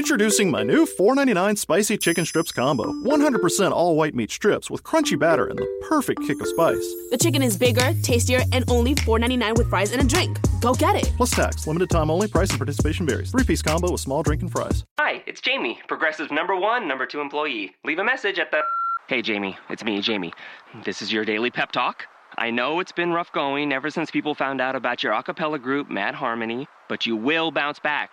Introducing my new $4.99 spicy chicken strips combo. 100% all white meat strips with crunchy batter and the perfect kick of spice. The chicken is bigger, tastier, and only $4.99 with fries and a drink. Go get it. Plus tax, limited time only, price and participation varies. Three piece combo with small drink and fries. Hi, it's Jamie, Progressive number one, number two employee. Leave a message at the. Hey, Jamie, it's me, Jamie. This is your daily pep talk. I know it's been rough going ever since people found out about your a cappella group, Mad Harmony, but you will bounce back.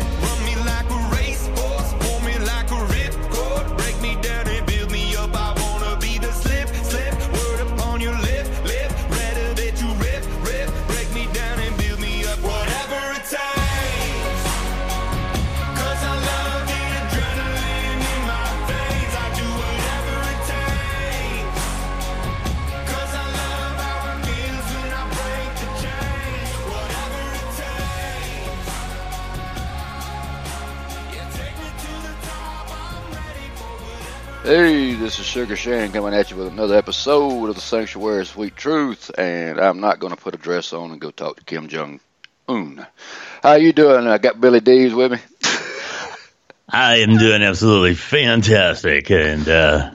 Hey, this is Sugar Shane coming at you with another episode of the Sanctuary of Sweet Truth, and I'm not going to put a dress on and go talk to Kim Jong Un. How you doing? I got Billy Dees with me. I am doing absolutely fantastic and uh,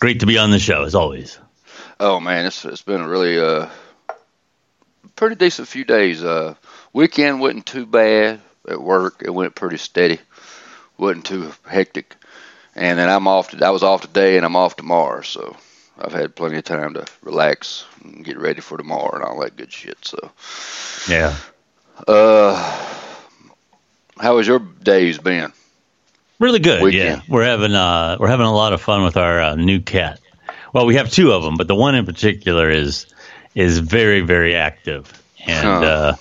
great to be on the show as always. Oh man, it's it's been a really uh pretty decent few days. Uh, weekend wasn't too bad at work. It went pretty steady. wasn't too hectic. And then I'm off. To, I was off today, and I'm off tomorrow. So I've had plenty of time to relax and get ready for tomorrow and all that good shit. So, Yeah. uh, how has your days been? Really good. Weekend. Yeah. We're having uh we're having a lot of fun with our uh, new cat. Well, we have two of them, but the one in particular is is very very active. And Huh. uh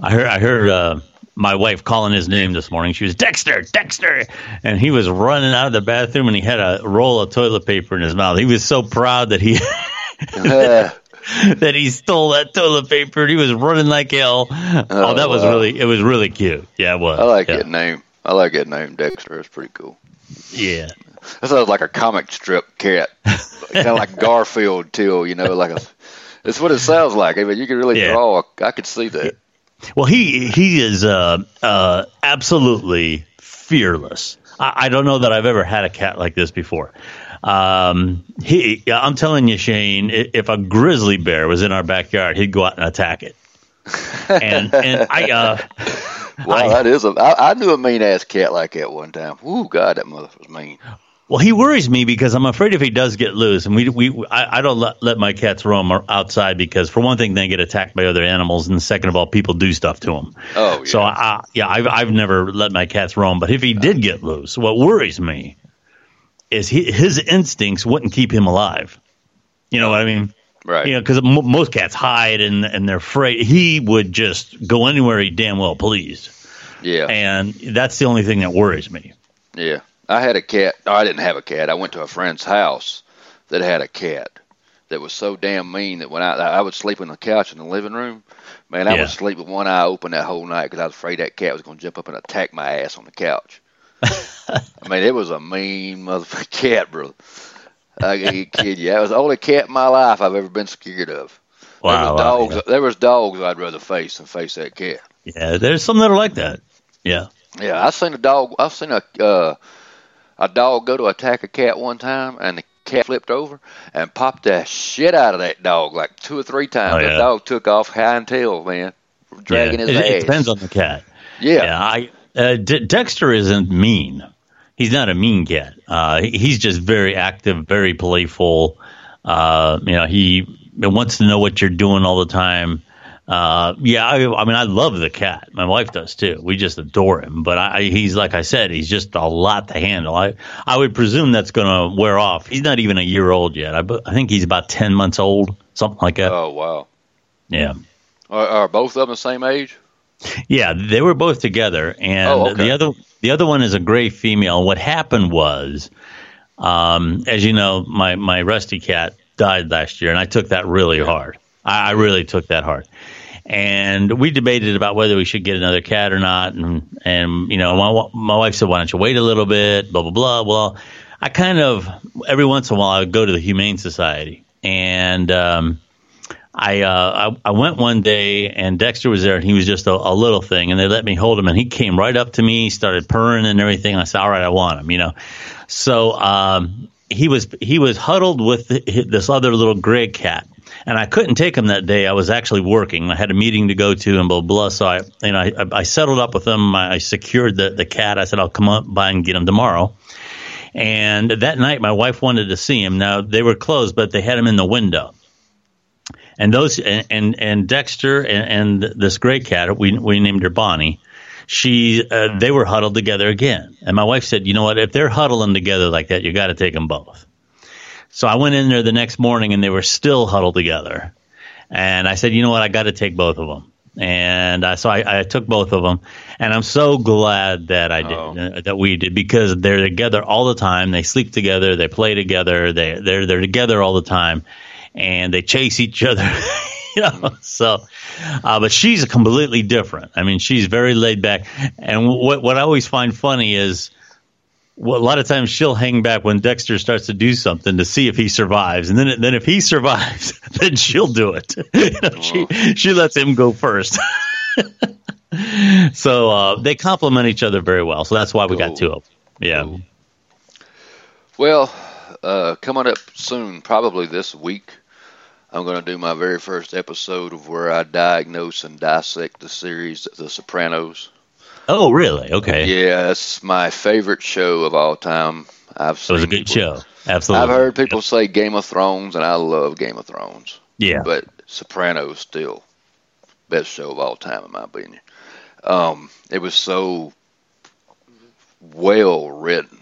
I heard I heard uh my wife calling his name this morning. She was Dexter, Dexter, and he was running out of the bathroom and he had a roll of toilet paper in his mouth. He was so proud that he Uh, that he stole that toilet paper and he was running like hell. Oh, that was wow. really it was really cute. Yeah, it was. I like yeah. that name. I like that name, Dexter. It's pretty cool. Yeah. That sounds like a comic strip cat, kind of like Garfield too. You know, like a. It's what it sounds like. I mean, you can really Yeah. draw. I could see that. Well, he he is uh, uh, absolutely fearless. I, I don't know that I've ever had a cat like this before. Um, he, I'm telling you, Shane, if a grizzly bear was in our backyard, he'd go out and attack it. And and I uh, Wow, I- that is a. I, I knew a mean ass cat like that one time. Ooh, God, that mother was mean. Well, he worries me because I'm afraid if he does get loose, and we we I, I don't let, let my cats roam outside because for one thing they get attacked by other animals, and second of all, people do stuff to them. Oh, yeah. So I, yeah, I've I've never let my cats roam, but if he did get loose, what worries me is he, his instincts wouldn't keep him alive. You know what I mean? right. You know, because m- most cats hide and and they're afraid. He would just go anywhere he damn well pleased, yeah. and that's the only thing that worries me. Yeah. I had a cat. No, I didn't have a cat. I went to a friend's house that had a cat that was so damn mean that when I I would sleep on the couch in the living room, man, I Yeah. would sleep with one eye open that whole night because I was afraid that cat was going to jump up and attack my ass on the couch. I mean, it was a mean motherfucking cat, brother. I kid you. That was the only cat in my life I've ever been scared of. there Wow, was wow, dogs. There was dogs I'd rather face than face that cat. Yeah, there's some that are like that. Yeah. Yeah, I've seen a dog. I've seen a uh, a dog go to attack a cat one time, and the cat flipped over and popped the shit out of that dog like two or three times. Oh, yeah. The dog took off high and tail, man, dragging yeah. his it, ass. it depends on the cat. yeah. Yeah, I uh, D- Dexter isn't mean. He's not a mean cat. Uh, he's just very active, very playful. Uh, you know, he wants to know what you're doing all the time. Uh, yeah, I, I mean, I love the cat. My wife does too. We just adore him. But I, he's like I said, he's just a lot to handle. I, I would presume that's going to wear off. He's not even a year old yet. I, I think he's about ten months old, something like that. Oh wow. Yeah. Are, are both of them the same age? Yeah, they were both together, and Oh, okay. the other the other one is a gray female. What happened was, um, as you know, my my rusty cat died last year, and I took that really hard. I, I really took that hard, and we debated about whether we should get another cat or not. And and you know, my my wife said, "Why don't you wait a little bit?" Blah blah blah. Well, I kind of every once in a while I would go to the Humane Society, and um, I, uh, I I went one day and Dexter was there and he was just a, a little thing and they let me hold him and he came right up to me, started purring and everything. I said, "All right, I want him," you know. So um, he was he was huddled with this other little gray cat. And I couldn't take him that day. I was actually working. I had a meeting to go to and blah blah. So I, you know, I, I settled up with him. I secured the, the cat. I said I'll come up by and get him tomorrow. And that night, my wife wanted to see him. Now they were closed, but they had him in the window and those and and, and Dexter and, and this gray cat we we named her Bonnie. She uh, they were huddled together again, and my wife said, "You know what? If they're huddling together like that, you got to take them both." So I went in there the next morning, and they were still huddled together. And I said, "You know what? I got to take both of them." And I, so I, I took both of them, and I'm so glad that I did Oh. uh, that we did because they're together all the time. They sleep together, they play together, they they're they're together all the time, and they chase each other. you know, so uh, but she's completely different. I mean, she's very laid back, and what what I always find funny is. Well, a lot of times she'll hang back when Dexter starts to do something to see if he survives, and then then if he survives, then she'll do it. you know, she she lets him go first. so uh, they complement each other very well. So that's why we got two of them. Yeah. Well, uh, coming up soon, probably this week, I'm going to do my very first episode of where I diagnose and dissect the series The Sopranos. Oh, really? Okay. Yeah, it's my favorite show of all time. I've It was a good people- show. Absolutely. I've heard people say Game of Thrones, and I love Game of Thrones. Yeah. But Sopranos still best show of all time in my opinion. Um, it was so well written.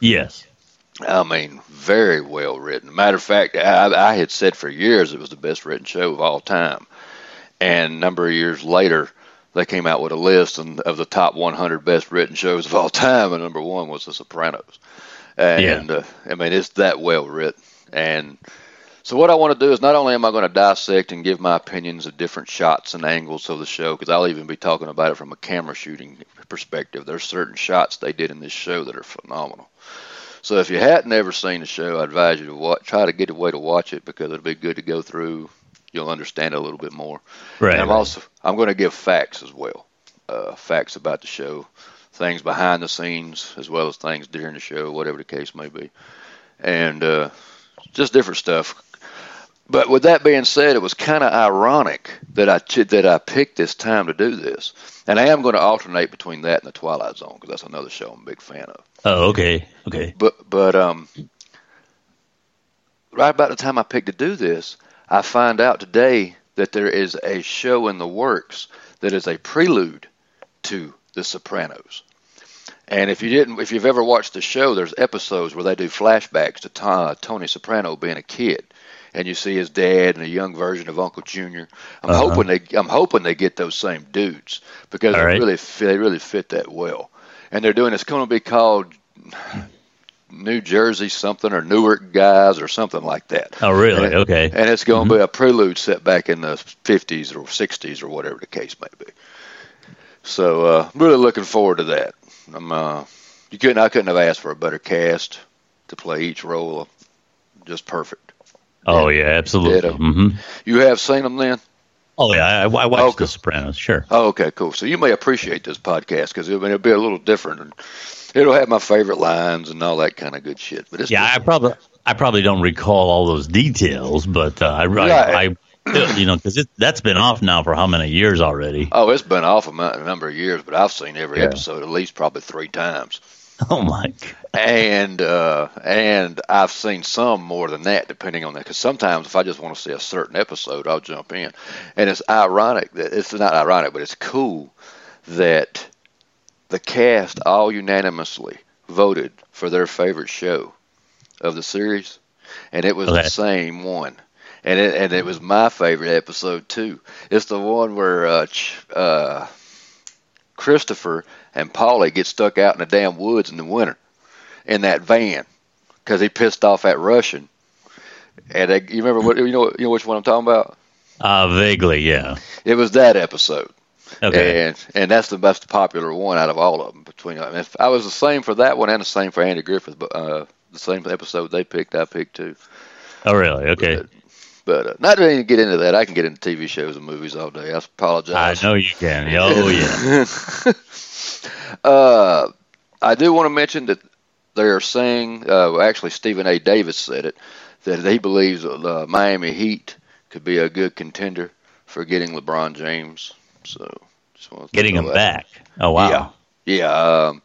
yes. I mean, very well written. Matter of fact, I, I had said for years it was the best written show of all time. And a number of years later, they came out with a list and, of the top 100 best written shows of all time, and number one was The Sopranos. And uh, I mean, it's that well written. And so, what I want to do is not only am I going to dissect and give my opinions of different shots and angles of the show, because I'll even be talking about it from a camera shooting perspective. There's certain shots they did in this show that are phenomenal. So if you hadn't ever seen the show, I advise you to watch, try to get a way to watch it because it'll be good to go through. You'll understand a little bit more. Right. And I'm also I'm going to give facts as well, uh, facts about the show, things behind the scenes as well as things during the show, whatever the case may be, and uh, just different stuff. But with that being said, it was kind of ironic that I that I picked this time to do this, and I am going to alternate between that and the Twilight Zone because that's another show I'm a big fan of. oh, okay. Okay. But but um, right about the time I picked to do this, I find out today that there is a show in the works that is a prelude to The Sopranos. And if you didn't, if you've ever watched the show, there's episodes where they do flashbacks to To- Tony Soprano being a kid, and you see his dad and a young version of Uncle Junior. I'm Uh-huh. hoping they, I'm hoping they get those same dudes because All they right. really, they really fit that well. And they're doing it's going to be called New Jersey something or Newark guys or something like that. Oh, really? And- Okay. And it's going to be a prelude set back in the 50s or 60s or whatever the case may be. So uh, really looking forward to that. I'm uh, you couldn't I couldn't have asked for a better cast to play each role. Just perfect. Oh, yeah. Absolutely. Ditto. hmm You have seen them then? Oh, yeah. I, I watched Okay. The Sopranos. Sure. Oh, okay, cool. So you may appreciate this podcast because it'll, it'll be a little different and it'll have my favorite lines and all that kind of good shit. But it's Yeah, I probably I probably don't recall all those details, but uh, I, I, I you know because that's been off now for how many years already? Oh, it's been off a number of years, but I've seen every Yeah. episode at least probably three times, Oh my! and uh, and I've seen some more than that, depending on that. Because sometimes if I just want to see a certain episode, I'll jump in, and it's ironic that it's not ironic, but it's cool that the cast all unanimously voted for their favorite show of the series, and it was Okay. the same one. and it and it was my favorite episode too. It's the one where uh, uh, Christopher and Paulie get stuck out in the damn woods in the winter in that van because he pissed off that Russian. And they, you remember what you know? You know which one I'm talking about? Uh, vaguely, yeah. It was that episode. Okay. And and that's the most popular one out of all of them. Between I, mean, I was the same for that one and the same for Andy Griffith, but uh, the same episode they picked, I picked too. Oh, really? Okay. But, but uh, not to get into that. I can get into TV shows and movies all day. I apologize. I know you can. Oh yeah. uh, I do want to mention that they are saying, uh, actually Stephen A. Davis said it, that he believes uh, Miami Heat could be a good contender for getting LeBron James. So getting him that. back. Oh wow. Yeah. Yeah. Um,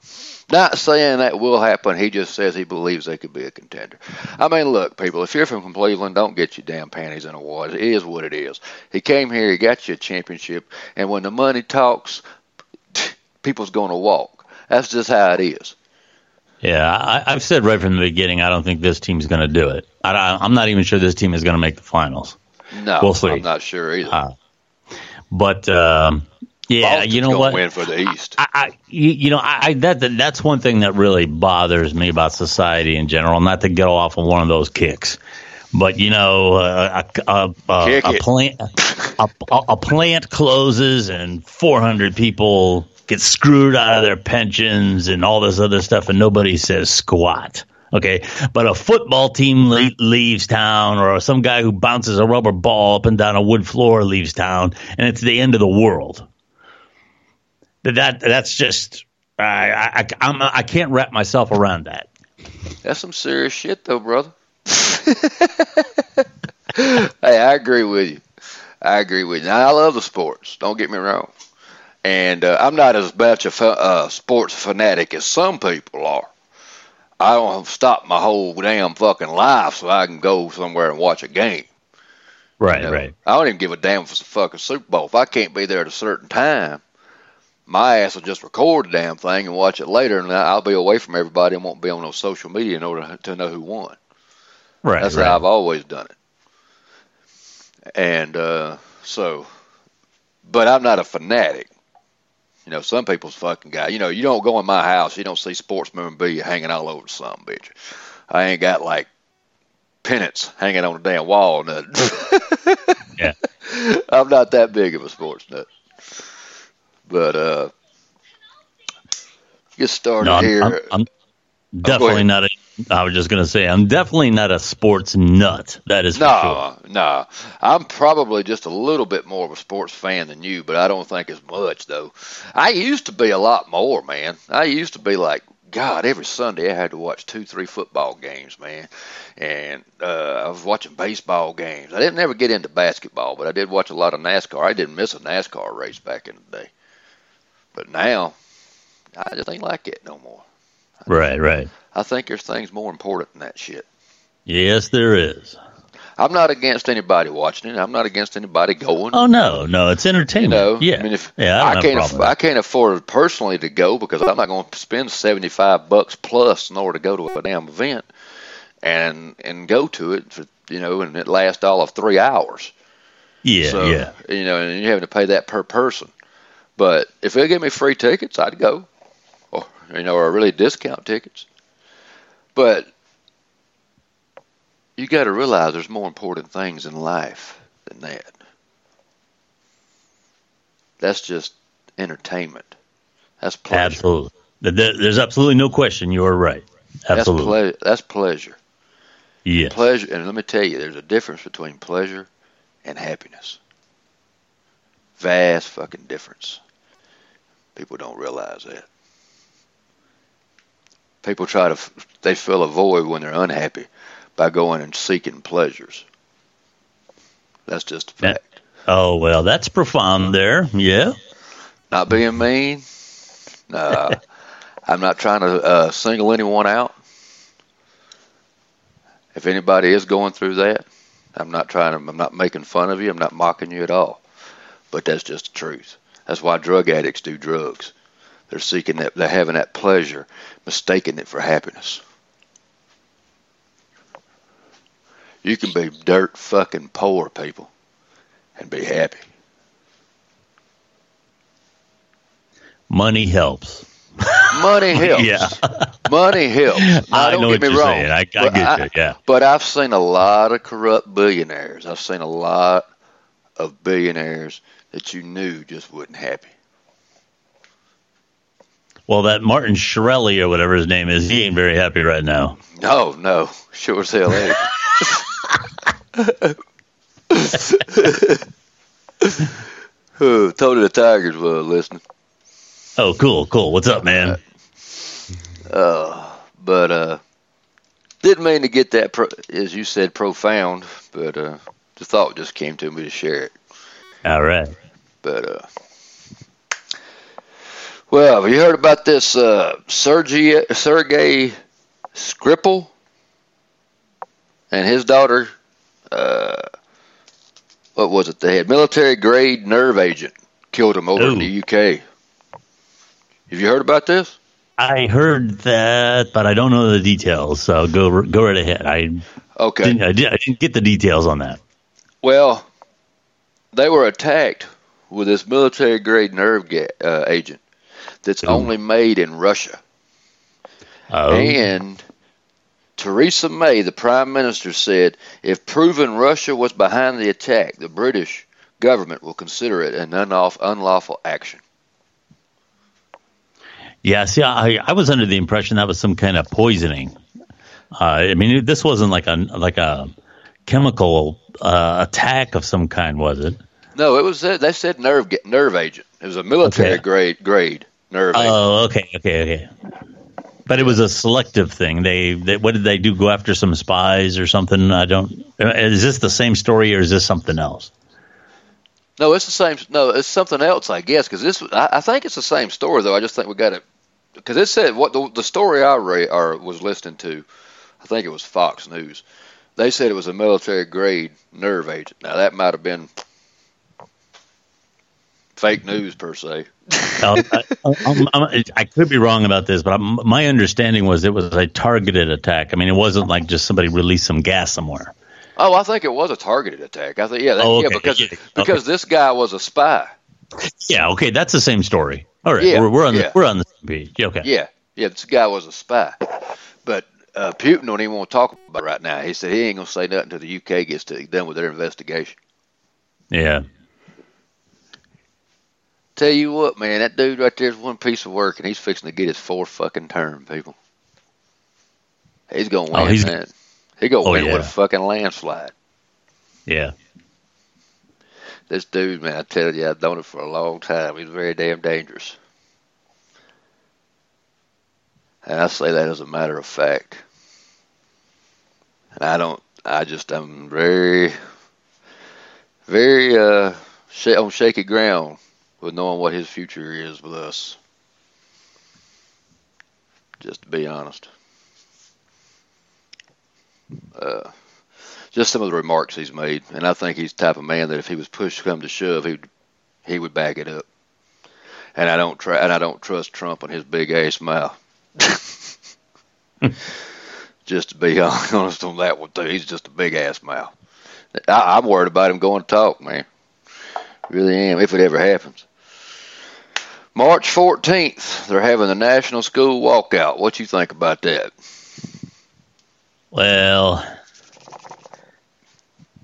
not saying that will happen. He just says he believes they could be a contender. I mean, look, people, if you're from Cleveland, don't get your damn panties in a wad. It is what it is. He came here, he got you a championship, and when the money talks, people's going to walk. That's just how it is. Yeah, I, have said right from the beginning, I don't think this team's going to do it. I, am not even sure this team is going to make the finals. No, we'll see. I'm not sure either. Uh, but um, yeah, Boston's you know what? Win for the East. I, I you, know, I, that that's one thing that really bothers me about society in general. Not to get off on one of those kicks, but you know, uh, a, a, a, a plant a, a plant closes and 400 people get screwed out of their pensions and all this other stuff, and nobody says squat. Okay, but a football team le- leaves town, or some guy who bounces a rubber ball up and down a wood floor leaves town, and it's the end of the world. That that's just I I I'm, I can't wrap myself around that. That's some serious shit, though, brother. hey, I agree with you. I agree with you. Now, I love the sports. Don't get me wrong. And uh, I'm not as much a uh, sports fanatic as some people are. I don't stop my whole damn fucking life so I can go somewhere and watch a game. Right, you know? right. I don't even give a damn for the fucking Super Bowl. If I can't be there at a certain time, my ass will just record the damn thing and watch it later, and I'll be away from everybody and won't be on no social media in order to know who won. Right. That's right. how I've always done it. And uh, so, but I'm not a fanatic. You know, some people's fucking guy. You know, you don't go in my house, you don't see sports memorabilia hanging all over some bitch. I ain't got like pennants hanging on the damn wall. Nothing. yeah, I'm not that big of a sports nut. But uh, get started no, I'm, here. I'm, I'm definitely not a. I was just going to say, I'm definitely not a sports nut. That is no, sure. no. I'm probably just a little bit more of a sports fan than you, but I don't think as much though. I used to be a lot more, man. I used to be like, God, every Sunday I had to watch two, three football games, man. And uh, I was watching baseball games. I didn't ever get into basketball, but I did watch a lot of NASCAR. I didn't miss a NASCAR race back in the day. But now, I just ain't like it no more. Right, right. I think there's things more important than that shit. Yes, there is. I'm not against anybody watching it. I'm not against anybody going. Oh no, no, it's entertainment. You know, yeah. I mean, if yeah, I, I can't, aff- I can't afford personally to go because I'm not going to spend 75 bucks plus in order to go to a damn event and and go to it for you know, and it lasts all of three hours. Yeah, so, yeah. You know, and you're having to pay that per person. But if they give me free tickets, I'd go, you know, or really discount tickets. But you got to realize there's more important things in life than that. That's just entertainment. That's pleasure. Absolutely. There's absolutely no question. You are right. Absolutely. That's, ple- that's pleasure. Yes. Pleasure, and let me tell you, there's a difference between pleasure and happiness. Vast fucking difference. People don't realize that. People try to, they fill a void when they're unhappy by going and seeking pleasures. That's just a fact. Oh, well, that's profound there. Yeah. Not being mean. Uh, I'm not trying to uh, single anyone out. If anybody is going through that, I'm not trying to, I'm not making fun of you. I'm not mocking you at all. But that's just the truth. That's why drug addicts do drugs. They're seeking that, they're having that pleasure, mistaking it for happiness. You can be dirt fucking poor, people, and be happy. Money helps. Money helps. Yeah. Money helps. Now, I don't know get what me you're wrong. saying. I- I but get you, yeah. But I've seen a lot of corrupt billionaires. I've seen a lot of billionaires that you knew just wasn't happy. Well, that Martin Shkreli or whatever his name is, he ain't very happy right now. No, no, sure as hell ain't. Oh, Tony the Tigers were listening. Oh, cool, cool. What's up, man? Uh, but uh, didn't mean to get that, pro- as you said, profound. But uh, the thought just came to me to share it. All right. But uh, well, have you heard about this uh, Sergey Sergey Skripal and his daughter? Uh, what was it? They had military grade nerve agent killed him over in the UK. Have you heard about this? I heard that, but I don't know the details. So go go right ahead. I Okay. didn't, I, did, I didn't get the details on that. Well, they were attacked with this military grade nerve ga- uh, agent that's Ooh. only made in Russia. Oh, And Theresa May, the prime minister, said if proven Russia was behind the attack, the British government will consider it an unlawful, unlawful action. yeah. See, I I was under the impression that was some kind of poisoning. Uh, I mean, this wasn't like a like a chemical uh, attack of some kind, was it? No, it was they said nerve nerve agent. It was a military Okay. grade grade nerve. Oh, okay, okay, okay. But it was a selective thing. They, they, what did they do? Go after some spies or something? I don't. Is this the same story or is this something else? No, it's the same. No, it's something else, I guess. Because this, I, I think it's the same story, though. I just think we got it. Because it said what the, the story I read or was listening to. I think it was Fox News. They said it was a military grade nerve agent. Now that might have been fake news per se. Uh, I, I'm- I'm- I could be wrong about this, but I'm, my understanding was it was a targeted attack. I mean, it wasn't like just somebody released some gas somewhere. Oh, I think it was a targeted attack. I think yeah, that, Oh, yeah, okay. because Yeah, because this guy was a spy. Yeah, okay, that's the same story. All right, Yeah, we're, we're on the we're on the same page. Okay. Yeah, yeah, this guy was a spy. But uh, Putin don't even want to talk about it right now. He said he ain't gonna say nothing until the UK gets to, done with their investigation. Yeah. Tell you what, man, that dude right there is one piece of work, and he's fixing to get his fourth fucking term, people. He's gonna win, Oh, he's- man. He gonna Oh, win with a fucking landslide. Yeah. This dude, man, I tell you, I've known him for a long time. He's very damn dangerous. And I say that as a matter of fact. And I don't, I just, I'm very, very, uh, sh- on shaky ground with knowing what his future is with us. Just to be honest. Uh, just some of the remarks he's made, and I think he's the type of man that if he was pushed to come to shove, he would he would back it up. And I don't try, and I don't trust Trump and his big ass mouth. just to be honest on that one too, he's just a big ass mouth. I, I'm worried about him going to talk, man. Really am, if it ever happens. March 14th, they're having the National School Walkout. What you think about that? Well,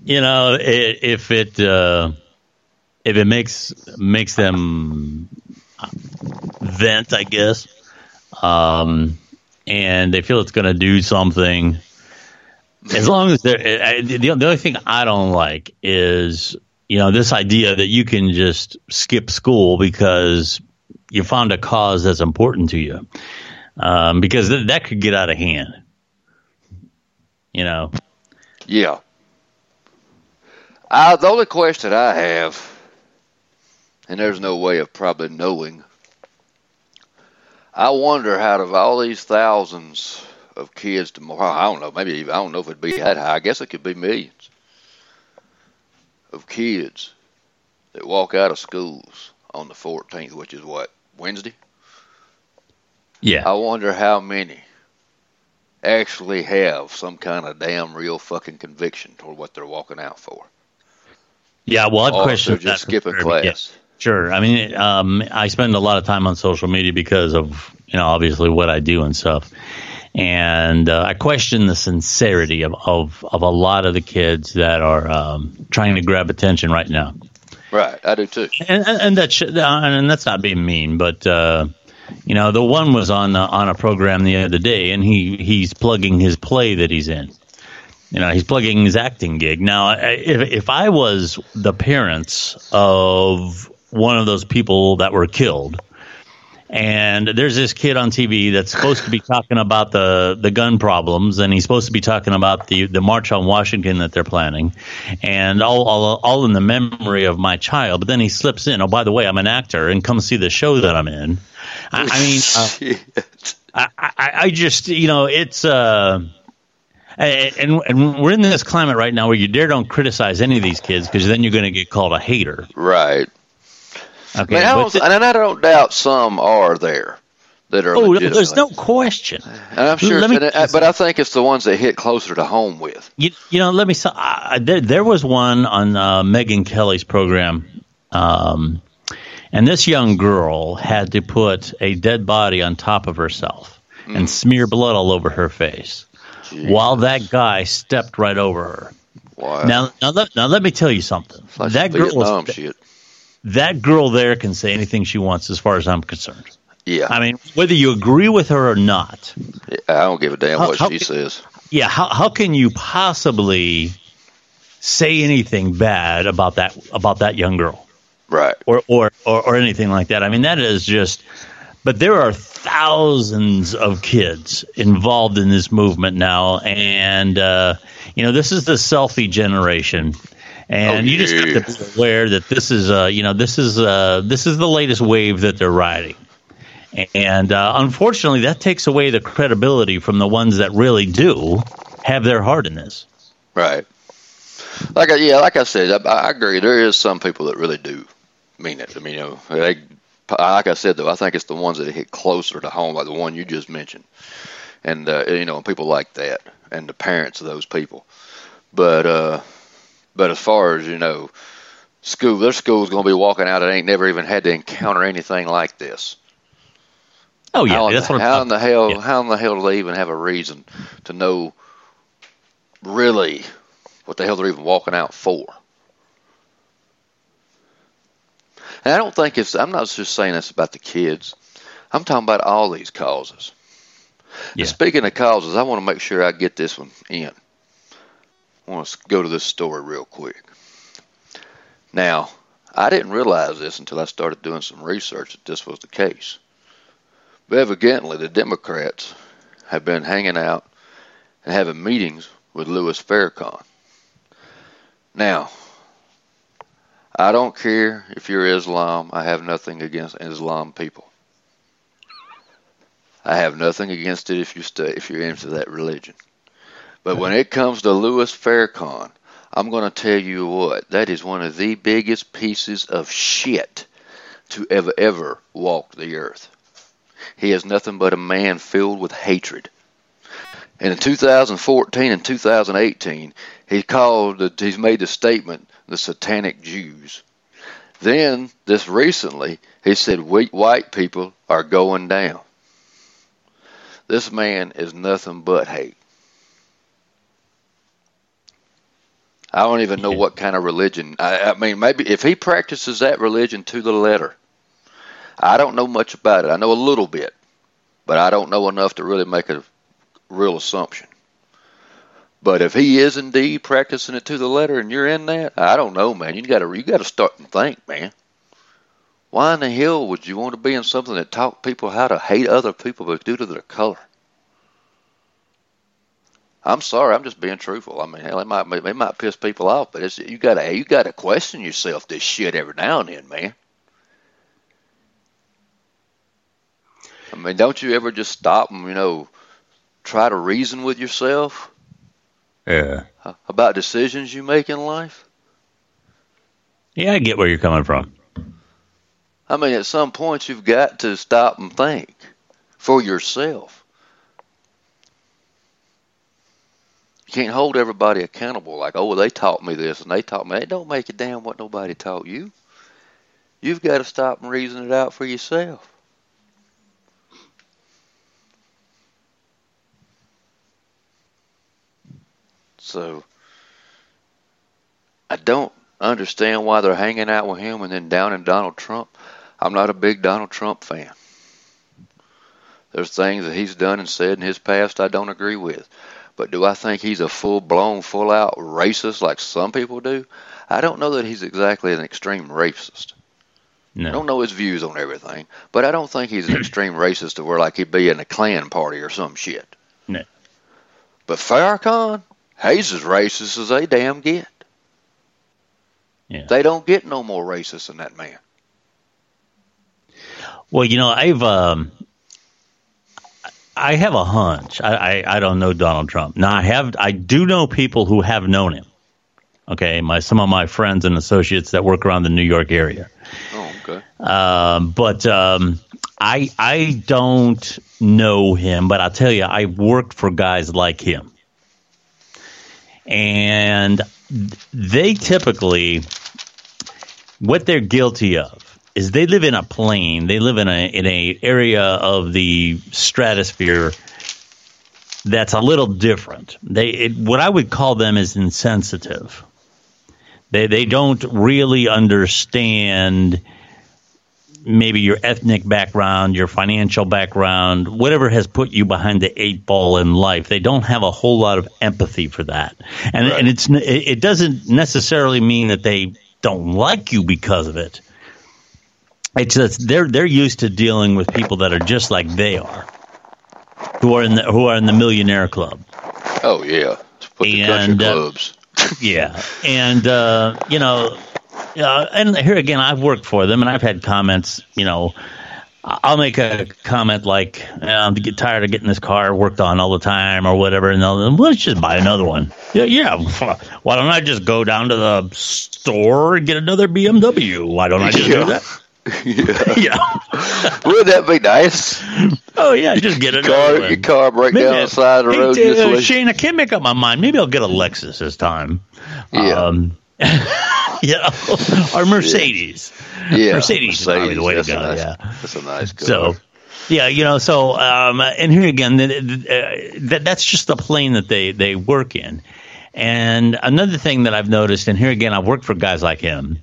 you know, i if it uh, if it makes makes them vent, I guess, um, and they feel it's going to do something, as long as they're I, the, the only thing I don't like is you know this idea that you can just skip school because you found a cause that's important to you, um, because th- that could get out of hand. You know. Yeah. The only question I have, and there's no way of probably knowing, I wonder out of all these thousands of kids tomorrow, I don't know, maybe I don't know if it'd be that high. I guess it could be millions of kids that walk out of schools on the 14th, which is what, Wednesday? Yeah. I wonder how many actually have some kind of damn real fucking conviction toward what they're walking out for. Yeah, well, I've questioned just that skipping the very Sure. I mean, um, I spend a lot of time on social media because of you know obviously what I do and stuff, and uh, I question the sincerity of, of of a lot of the kids that are um, trying to grab attention right now. Right, I do too. and, and, and that uh, and that's not being mean, but uh, you know, the one was on uh, on a program the other day, and he he's plugging his play that he's in. You know, he's plugging his acting gig. Now, if if I was the parents of one of those people that were killed, and there's this kid on TV that's supposed to be talking about the, the gun problems, and he's supposed to be talking about the, the march on Washington that they're planning, and all, all all in the memory of my child. But then he slips in, oh by the way, I'm an actor, and come see the show that I'm in. I, I mean, uh, I, I, I just you know it's uh. And, and we're in this climate right now where you dare don't criticize any of these kids because then you're going to get called a hater. right. Okay, I mean, but don't, and I don't doubt some are there that are oh, there's no question. And I'm sure, me- and but I think it's the ones that hit closer to home with. You, you know, let me. say, there, there was one on uh, Megyn Kelly's program, um, and this young girl had to put a dead body on top of herself Hmm. and smear blood all over her face, while that guy stepped right over her. Wow. Now, now, let, now, let me tell you something. Like that girl, Vietnam was- shit. That girl there can say anything she wants, as far as I'm concerned. Yeah, I mean, whether you agree with her or not, I don't give a damn How- what how she can- says. yeah, how how can you possibly say anything bad about that about that young girl Right. or or or, or anything like that? I mean, that is just. But there are thousands of kids involved in this movement now, and uh, you know this is the selfie generation. And Oh, you just have to be aware that this is, uh, you know, this is uh, this is the latest wave that they're riding. And uh, unfortunately, that takes away the credibility from the ones that really do have their heart in this. Right. Like I, yeah, like I said, I, I agree. There is some people that really do mean it. I mean, you know, they, like I said though, I think it's the ones that hit closer to home, like the one you just mentioned, and uh, you know, people like that, and the parents of those people. But uh, but as far as you know, school, their school's going to be walking out that ain't never even had to encounter anything like this. Oh yeah, how, in that's the, what how I'm in the hell Yeah. how in the hell do they even have a reason to know really what the hell they're even walking out for? And I don't think it's I'm not just saying this about the kids. I'm talking about all these causes. Yeah. Speaking of causes, I want to make sure I get this one in. Want to go to this story real quick. Now, I didn't realize this until I started doing some research that this was the case. But evidently, the Democrats have been hanging out and having meetings with Louis Farrakhan. Now, I don't care if you're Islam. I have nothing against Islam people. I have nothing against it if you stay if you're into that religion. But when it comes to Louis Farrakhan, I'm going to tell you what that is one of the biggest pieces of shit to ever ever walk the earth. He is nothing but a man filled with hatred. And in 2014 and 2018, he called, he's made the statement, the satanic Jews. Then, this recently, he said, white people are going down. This man is nothing but hate. I don't even know what kind of religion. I, I mean, maybe if he practices that religion to the letter, I don't know much about it. I know a little bit, but I don't know enough to really make a real assumption. But if he is indeed practicing it to the letter, and you're in that, I don't know, man. You got to you got to start and think, man. Why in the hell would you want to be in something that taught people how to hate other people but due to their color? I'm sorry, I'm just being truthful. I mean, hell, it might it might piss people off, but it's you got to you got to question yourself this shit every now and then, man. I mean, don't you ever just stop and you know try to reason with yourself Yeah. about decisions you make in life? Yeah, I get where you're coming from. I mean, at some point you've got to stop and think for yourself. You can't hold everybody accountable like, oh, well, they taught me this and they taught me. It don't make a damn what nobody taught you. You've got to stop and reason it out for yourself. So I don't understand why they're hanging out with him and then down in Donald Trump. I'm not a big Donald Trump fan. There's things that he's done and said in his past I don't agree with. But do I think he's a full blown, full out racist like some people do? I don't know that he's exactly an extreme racist. No. I don't know his views on everything, but I don't think he's an extreme racist to where like he'd be in a Klan party or some shit. No. But Farrakhan, he's as racist as they damn get. Yeah. They don't get no more racist than that man. Well, you know, I've um, I have a hunch. I, I I don't know Donald Trump. Now I have I do know people who have known him. Okay, my some of my friends and associates that work around the New York area. Oh, okay. Um, but um, I I don't know him, but I'll tell you, I worked for guys like him, and they typically what they're guilty of is they live in a plane, they live in a in a area of the stratosphere that's a little different. They it, what I would call them is insensitive. They they don't really understand maybe your ethnic background, your financial background, whatever has put you behind the eight ball in life. They don't have a whole lot of empathy for that, and and it's it doesn't necessarily mean that they don't like you because of it. It's just they're they're used to dealing with people that are just like they are, who are in the who are in the millionaire club. Oh yeah, put the And, uh, clubs. Yeah, and uh, you know, uh, and here again, I've worked for them, and I've had comments. You know, I'll make a comment like, "I'm get tired of getting this car worked on all the time, or whatever," and they'll, let's just buy another one. Yeah, yeah. Why don't I just go down to the store and get another BMW? Why don't I just Yeah. do that? yeah. Yeah. Wouldn't that be nice? Oh yeah, just get another Car, your car break Maybe- down the side of the hey, road. uh, Shane, I can't make up my mind. Maybe I'll get a Lexus this time. Yeah. Um, yeah, or Mercedes. yeah, Mercedes is probably the way to that's go, nice- yeah. that's a nice car. So, yeah, you know, so um, and here again, uh, that that's just the plane that they they work in. And another thing that I've noticed, and here again, I've worked for guys like him.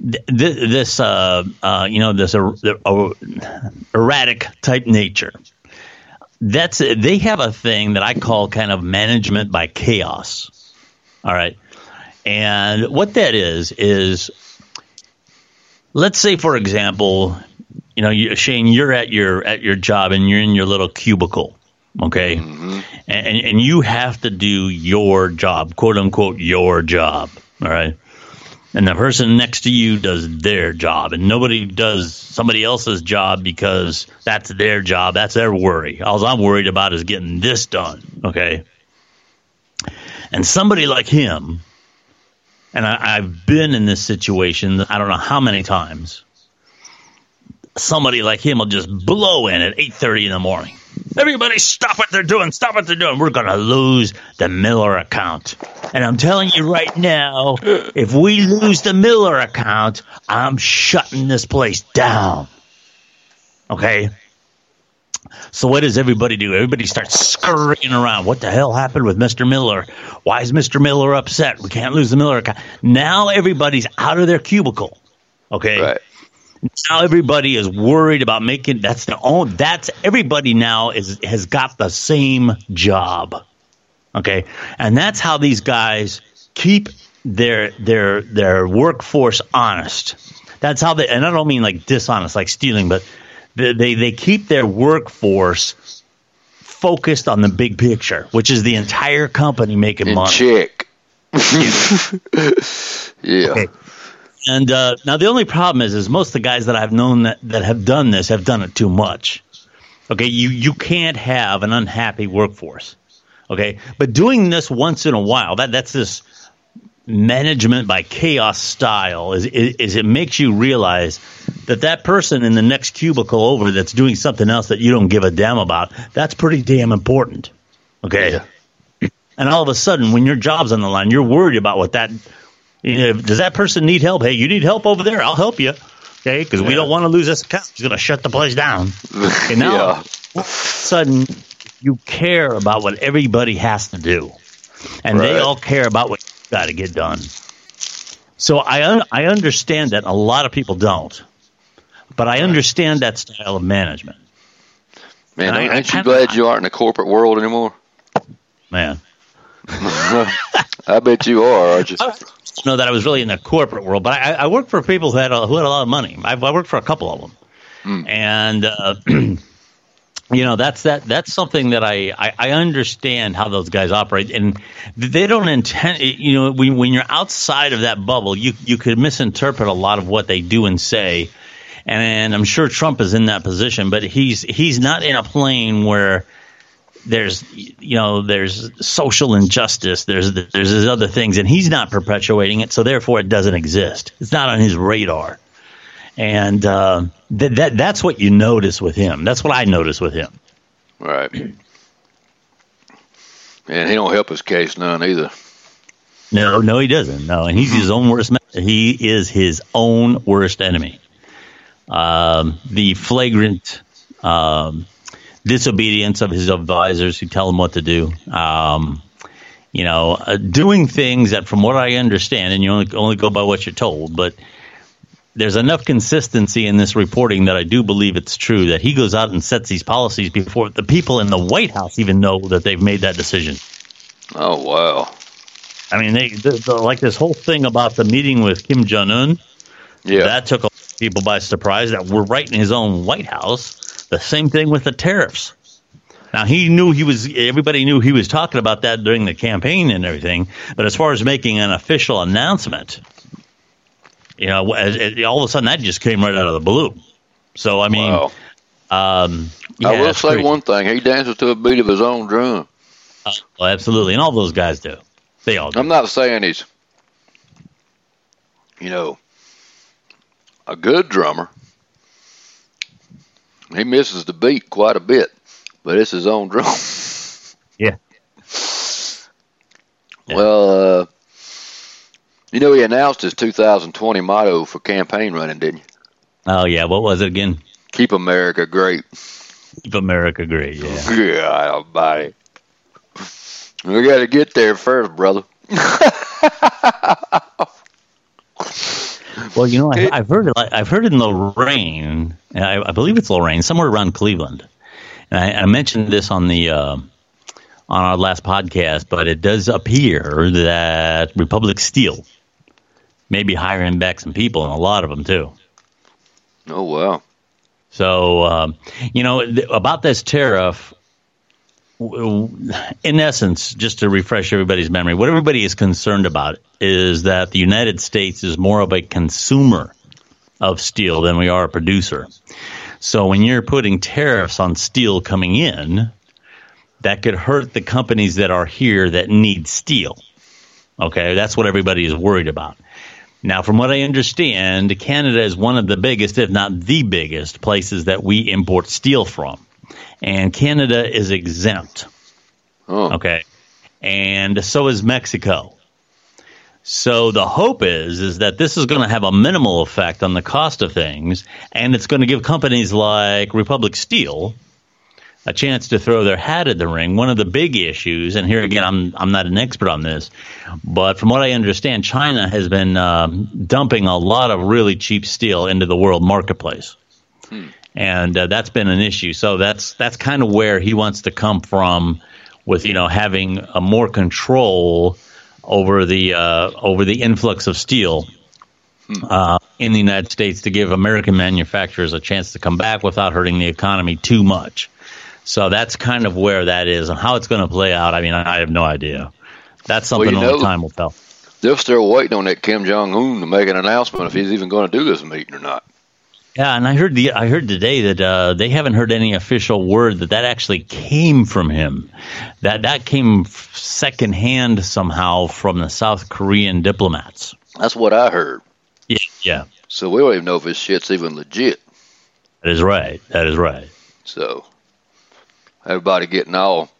Th- th- This, uh, uh, you know, this er- er- erratic type nature. That's they have a thing that I call kind of management by chaos. All right, and what that is is let's say for example you know you, shane you're at your at your job and you're in your little cubicle okay and, and you have to do your job quote unquote your job all right and the person next to you does their job and nobody does somebody else's job because that's their job that's their worry all i'm worried about is getting this done okay and somebody like him and I, I've been in this situation. I don't know how many times. Somebody like him will just blow in at eight thirty in the morning. Everybody, stop what they're doing! Stop what they're doing! We're gonna lose the Miller account. And I'm telling you right now, if we lose the Miller account, I'm shutting this place down. Okay. So what does everybody do? Everybody starts scurrying around. What the hell happened with Mr. Miller? Why is Mr. Miller upset? We can't lose the Miller account. Now everybody's out of their cubicle. Okay. right. Now everybody is worried about making that's the own that's everybody now is has got the same job. Okay? And that's how these guys keep their their their workforce honest. That's how they and I don't mean like dishonest like stealing, but they they, they keep their workforce focused on the big picture, which is the entire company making In money. check. yeah. Okay. And uh, now the only problem is, is most of the guys that I've known that, that have done this have done it too much. Okay, you you can't have an unhappy workforce. Okay, but doing this once in a while that that's this management by chaos style is, is is it makes you realize that that person in the next cubicle over that's doing something else that you don't give a damn about that's pretty damn important. Okay. Yeah. and all of a sudden, when your job's on the line, you're worried about what that. You know, does that person need help? Hey, you need help over there? I'll help you. Okay, because we don't want to lose this account. He's going to shut the place down. And now, Yeah. all of a sudden, you care about what everybody has to do, and they all care about what you got to get done. So I un- I understand that a lot of people don't, but I understand that style of management. Man, And I- I you glad you aren't in the corporate world anymore? Man, I bet you are, aren't you? I don't know that I was really in the corporate world, but I, I worked for people who had a, who had a lot of money. I, I worked for a couple of them, and uh, you know that's that that's something that I, I I understand how those guys operate, and they don't intend. You know, when when you're outside of that bubble, you you could misinterpret a lot of what they do and say. And I'm sure Trump is in that position, but he's he's not in a plane where there's you know there's social injustice there's there's these other things and he's not perpetuating it so therefore it doesn't exist. It's not on his radar. And uh, that that that's what you notice with him. That's what I notice with him. Right. And he don't help his case none either. no no he doesn't. No and he's his own worst he is his own worst enemy. Um, the flagrant um, disobedience of his advisors who tell him what to do. Um, you know, uh, doing things that, from what I understand, and you only only go by what you're told, but there's enough consistency in this reporting that I do believe it's true that he goes out and sets these policies before the people in the White House even know that they've made that decision. Oh wow. I mean, they the, the, like this whole thing about the meeting with Kim Jong Un. Yeah. That took a lot of people by surprise. That we're right in his own White House. The same thing with the tariffs. Now he knew he was. Everybody knew he was talking about that during the campaign and everything. But as far as making an official announcement, you know, all of a sudden that just came right out of the blue. So I mean, wow. um, yeah, I will say crazy. one thing. He dances to a beat of his own drum. Oh, absolutely, and all those guys do. They all do. I'm not saying he's, you know, a good drummer. He misses the beat quite a bit, but it's his own drum. Yeah. Yeah. Well, uh, you know, he announced his 2020 motto for campaign running, didn't you? Oh yeah. What was it again? Keep America great. Keep America great. Yeah. Yeah, buddy. We got to get there first, brother. Well, you know, I, I've heard it. I've heard it in Lorain. I, I believe it's Lorain, somewhere around Cleveland. And I, I mentioned this on the uh, on our last podcast, but it does appear that Republic Steel may be hiring back some people, and a lot of them too. Oh wow. So, um, you know, th- about this tariff, in essence, just to refresh everybody's memory, what everybody is concerned about is that the United States is more of a consumer of steel than we are a producer. So when you're putting tariffs on steel coming in, that could hurt the companies that are here that need steel. Okay, that's what everybody is worried about. Now, from what I understand, Canada is one of the biggest, if not the biggest, places that we import steel from. And Canada is exempt. Oh. Okay. And so is Mexico. So the hope is is that this is going to have a minimal effect on the cost of things, and it's going to give companies like Republic Steel a chance to throw their hat in the ring. One of the big issues, and here again, I'm I'm not an expert on this, but from what I understand, China has been um, dumping a lot of really cheap steel into the world marketplace, and uh, that's been an issue. So that's that's kind of where he wants to come from, with you know having a more control over the uh, over the influx of steel uh, in the United States to give American manufacturers a chance to come back without hurting the economy too much. So that's kind of where that is, and how it's going to play out. I mean, I have no idea. That's something you only know- time will tell. They're still waiting on that Kim Jong Un to make an announcement if he's even going to do this meeting or not. Yeah, and I heard the I heard today that uh, they haven't heard any official word that that actually came from him. That that came secondhand somehow from the South Korean diplomats. That's what I heard. Yeah, yeah, So we don't even know if this shit's even legit. that is right. That is right. So everybody getting all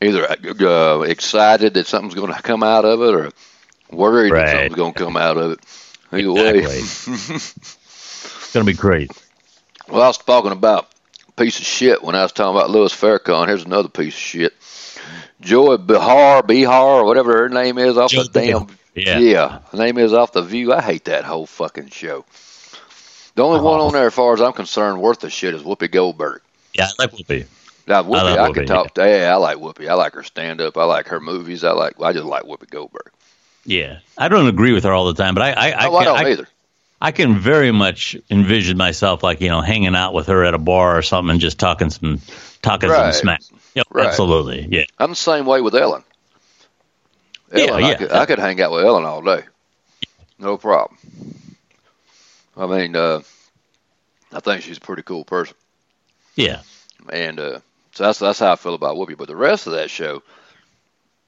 either uh, excited that something's going to come out of it or worried that something's going to come out of it. Either way. It's gonna be great. Well, I was talking about piece of shit when I was talking about Louis Farrakhan. Here's another piece of shit. Joy Behar, Behar, or whatever her name is, off Joy the damn. Yeah. yeah, her name is off the View. I hate that whole fucking show. The only one Oh. on there, as far as I'm concerned, worth the shit is Whoopi Goldberg. Yeah, I like Whoopi. Now, Whoopi, I, Whoopi, could talk. To, yeah, I like Whoopi. I like her stand up. I like her movies. I like. I just like Whoopi Goldberg. Yeah, I don't agree with her all the time, but I I, I, no, I can, don't I, either. I can very much envision myself like you know hanging out with her at a bar or something and just talking some talking Right. some smack. Yep, Right. absolutely. Yeah, I'm the same way with Ellen. Yeah, I, yeah. could, I could hang out with Ellen all day. No problem. I mean, uh, I think she's a pretty cool person. yeah. And uh, so that's that's how I feel about Whoopi. But the rest of that show,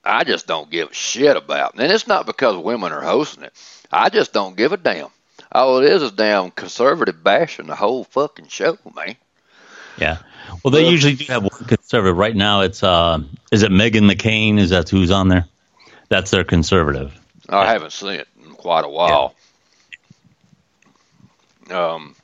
I just don't give a shit about. And it's not because women are hosting it. I just don't give a damn. All it is is damn conservative bashing the whole fucking show, man. Yeah. Well, they Well- usually do have one conservative. Right now, it's uh, is it Meghan McCain? Is that who's on there? That's their conservative. I haven't seen it in quite a while. Um,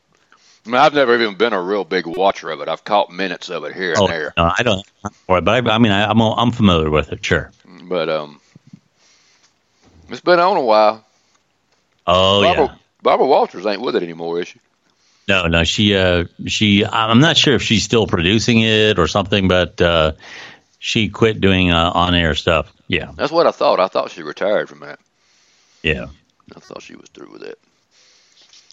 I mean, I've never even been a real big watcher of it. I've caught minutes of it here and Oh, there. no, I don't. But I, I mean, I, I'm I'm familiar with it. Sure. But um, it's been on a while. Oh yeah. Barbara Walters ain't with it anymore, is she? No, no. She uh, she. I'm not sure if she's still producing it or something, but uh, she quit doing uh, on air stuff. Yeah. That's what I thought. I thought she retired from that. Yeah. I thought she was through with it.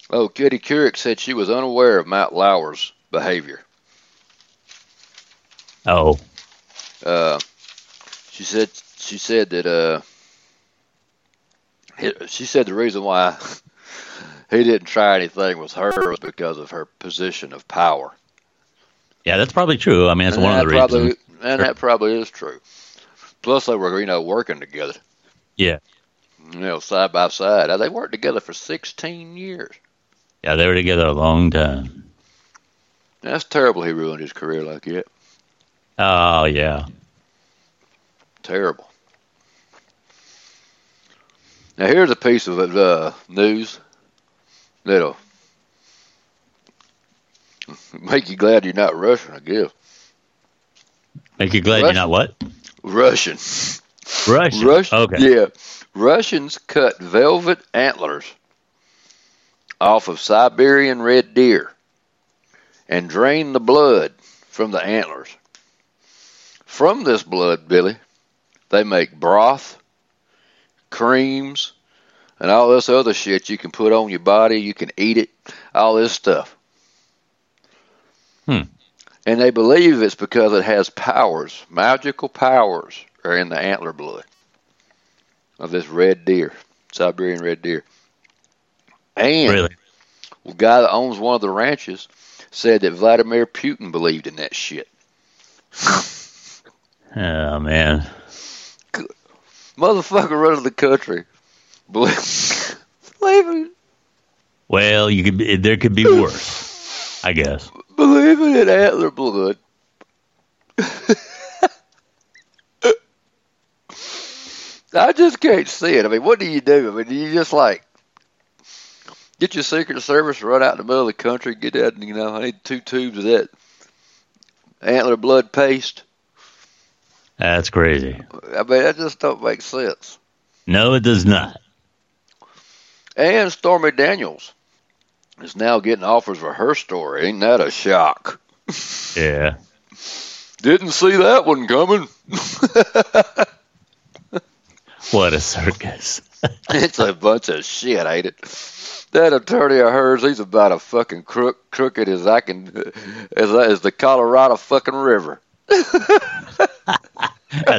Oh, Katie Couric said she was unaware of Matt Lauer's behavior. Oh. Uh, she said she said that uh, she said the reason why he didn't try anything with her because of her position of power. Yeah, that's probably true. I mean, that's and one of that the probably, reasons. And that probably is true. Plus, they were you know working together, Yeah. you know, side by side. They worked together for 16 years. Yeah, they were together a long time. That's terrible. He ruined his career like that. Oh yeah. Terrible. Now here's a piece of uh, news that'll make you glad you're not Russian, I guess. Make you glad you're not what? Russian. Russian. Russian. Okay. Yeah. Russians cut velvet antlers off of Siberian red deer and drain the blood from the antlers. From this blood, Billy, they make broth, creams, and all this other shit you can put on your body. You can eat it, all this stuff. Hmm. And they believe it's because it has powers, magical powers, are in the antler blood of this red deer, Siberian red deer. And Really? the guy that owns one of the ranches said that Vladimir Putin believed in that shit. Oh man. Motherfucker running the country. Believe, believing, Well, you could. There could be worse. I guess. believing in antler blood. I just can't see it. I mean, what do you do? I mean, do you just like get your Secret Service, run out in the middle of the country, get that, you know, I need two tubes of that antler blood paste. That's crazy. I mean, that just don't make sense. No, it does not. And Stormy Daniels is now getting offers for her story. Ain't that a shock? Yeah. Didn't see that one coming. What a circus. it's a bunch of shit, ain't it? That attorney of hers, he's about a fucking crook, crooked as I can, as, as the Colorado fucking river. That's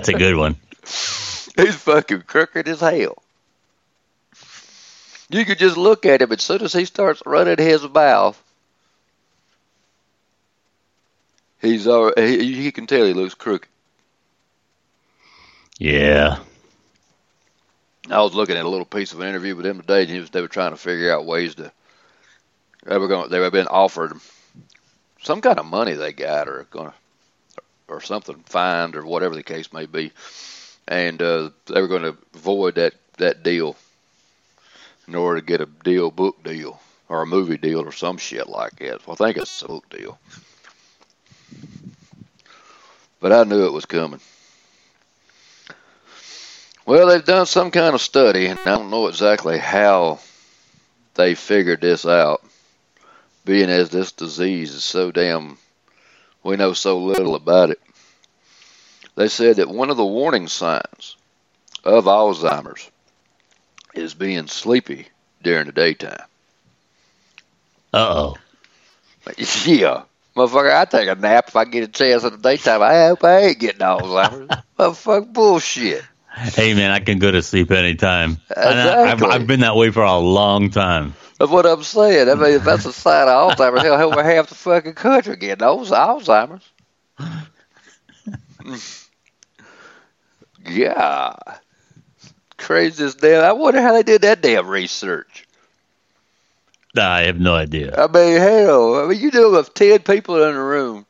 a good one. He's fucking crooked as hell. You could just look at him as soon as he starts running his mouth. He's already, he, he can tell he looks crooked. Yeah. I was looking at a little piece of an interview with him today, and he was, they were trying to figure out ways to. They were going. They were being offered some kind of money they got, or going or something fined or whatever the case may be, and uh, they were going to void that that deal in order to get a deal book deal or a movie deal or some shit like that. Well, I think it's a book deal, but I knew it was coming. Well, they've done some kind of study, and I don't know exactly how they figured this out, being as this disease is so damn, we know so little about it. They said that one of the warning signs of Alzheimer's is being sleepy during the daytime. Uh oh. Yeah. Motherfucker, I take a nap if I get a chance in the daytime. I hope I ain't getting Alzheimer's. Motherfucker, bullshit. Hey man, I can go to sleep anytime. I, Exactly. I've, I've been that way for a long time. That's what I'm saying. I mean, if that's a sign of Alzheimer's, hell, over half the fucking country getting Alz- Alzheimer's. yeah. Crazy as damn. I wonder how they did that damn research. I have no idea. I mean, hell, I mean, you know, if 10 people in a room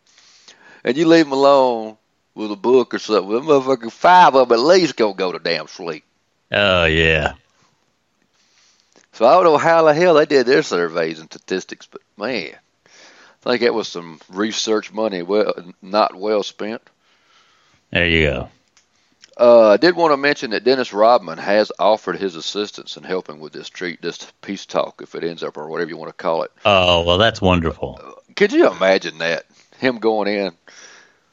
and you leave them alone with a book or something, them motherfucking five of them at least gonna go to damn sleep. Oh yeah. So I don't know how the hell they did their surveys and statistics, but man, I think that was some research money well not well spent. There you go. Uh, I did want to mention that Dennis Rodman has offered his assistance in helping with this treat, this peace talk, if it ends up or whatever you want to call it. Oh well, that's wonderful. Could you imagine that? Him going in,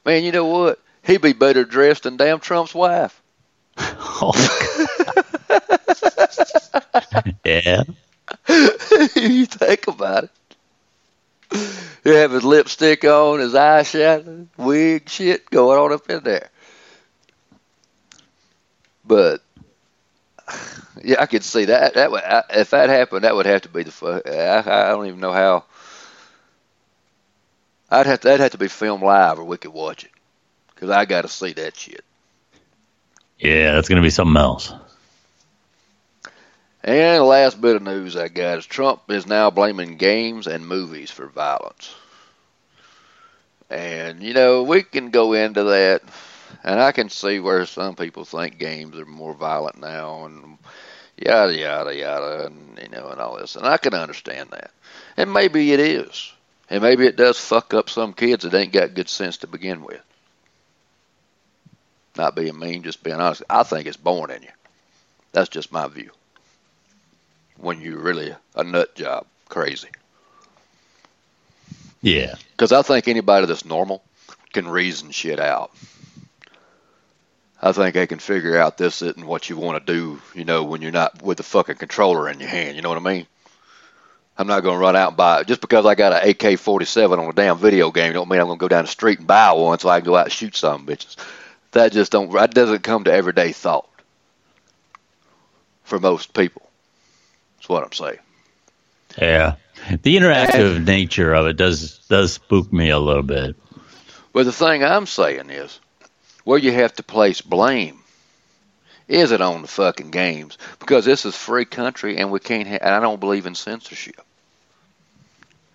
man. You know what? He'd be better dressed than damn Trump's wife. yeah. you think about it. He have his lipstick on, his eyeshadow, wig, shit going on up in there. But yeah, I could see that. That would, I, if that happened, that would have to be the. I, I don't even know how. I'd have to, that'd have to be filmed live, or we could watch it, because I got to see that shit. Yeah, that's gonna be something else. And the last bit of news I got is Trump is now blaming games and movies for violence. And, you know, we can go into that, and I can see where some people think games are more violent now, and yada, yada, yada, and, you know, and all this. And I can understand that. And maybe it is. And maybe it does fuck up some kids that ain't got good sense to begin with. Not being mean, just being honest. I think it's born in you. That's just my view when you're really a nut job crazy. Yeah. Because I think anybody that's normal can reason shit out. I think they can figure out this isn't what you want to do, you know, when you're not with the fucking controller in your hand. You know what I mean? I'm not going to run out and buy it. just because I got an AK-47 on a damn video game. Don't mean I'm going to go down the street and buy one so I can go out and shoot some bitches. That just don't. That doesn't come to everyday thought for most people. That's what I'm saying. Yeah. The interactive nature of it does does spook me a little bit. Well, the thing I'm saying is, where you have to place blame, is it on the fucking games? Because this is free country, and we can't. Ha- and I don't believe in censorship.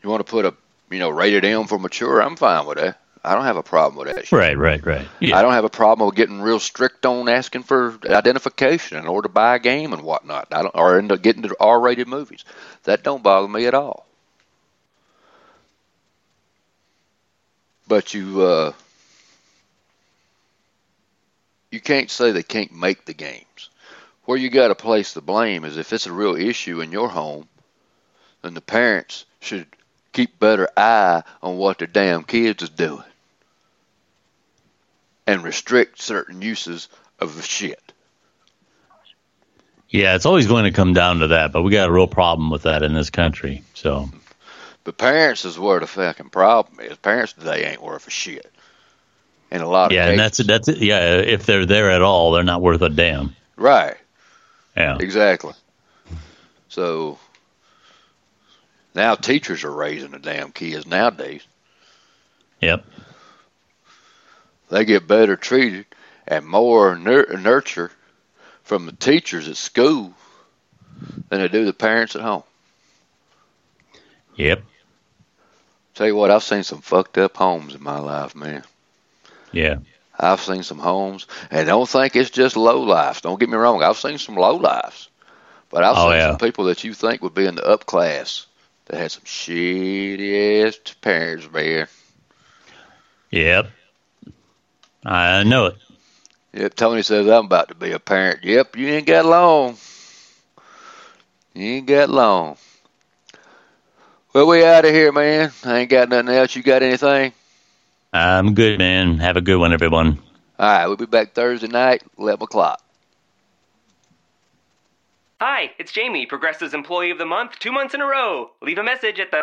You want to put a, you know, rated M for mature? I'm fine with that. I don't have a problem with that. Shit. Right, right, right. Yeah. I don't have a problem with getting real strict on asking for identification in order to buy a game and whatnot. I don't, or end up getting to R-rated movies. That don't bother me at all. But you, uh, you can't say they can't make the games. Where you got to place the blame is if it's a real issue in your home, then the parents should keep better eye on what their damn kids is doing and restrict certain uses of the shit. Yeah, it's always going to come down to that, but we got a real problem with that in this country. So But parents is where the fucking problem is. Parents today ain't worth a shit. In a lot of yeah, and that's cases. that's it. Yeah, if they're there at all, they're not worth a damn. right. Yeah. Exactly. So now teachers are raising the damn kids nowadays. Yep. They get better treated and more nur- nurture from the teachers at school than they do the parents at home. Yep. Tell you what, I've seen some fucked up homes in my life, man. Yeah. I've seen some homes, and don't think it's just low lives. Don't get me wrong. I've seen some low lives, but I've Oh, seen yeah. some people that you think would be in the up class that had some shitty ass parents, man. Yep. I know it. Yep, Tony says I'm about to be a parent. Yep, you ain't got long. You ain't got long. Well, we out of here, man. I ain't got nothing else. You got anything? I'm good, man. Have a good one, everyone. All right, we'll be back Thursday night, 11 o'clock. Hi, it's Jamie, Progressive's Employee of the Month, two months in a row. Leave a message at the.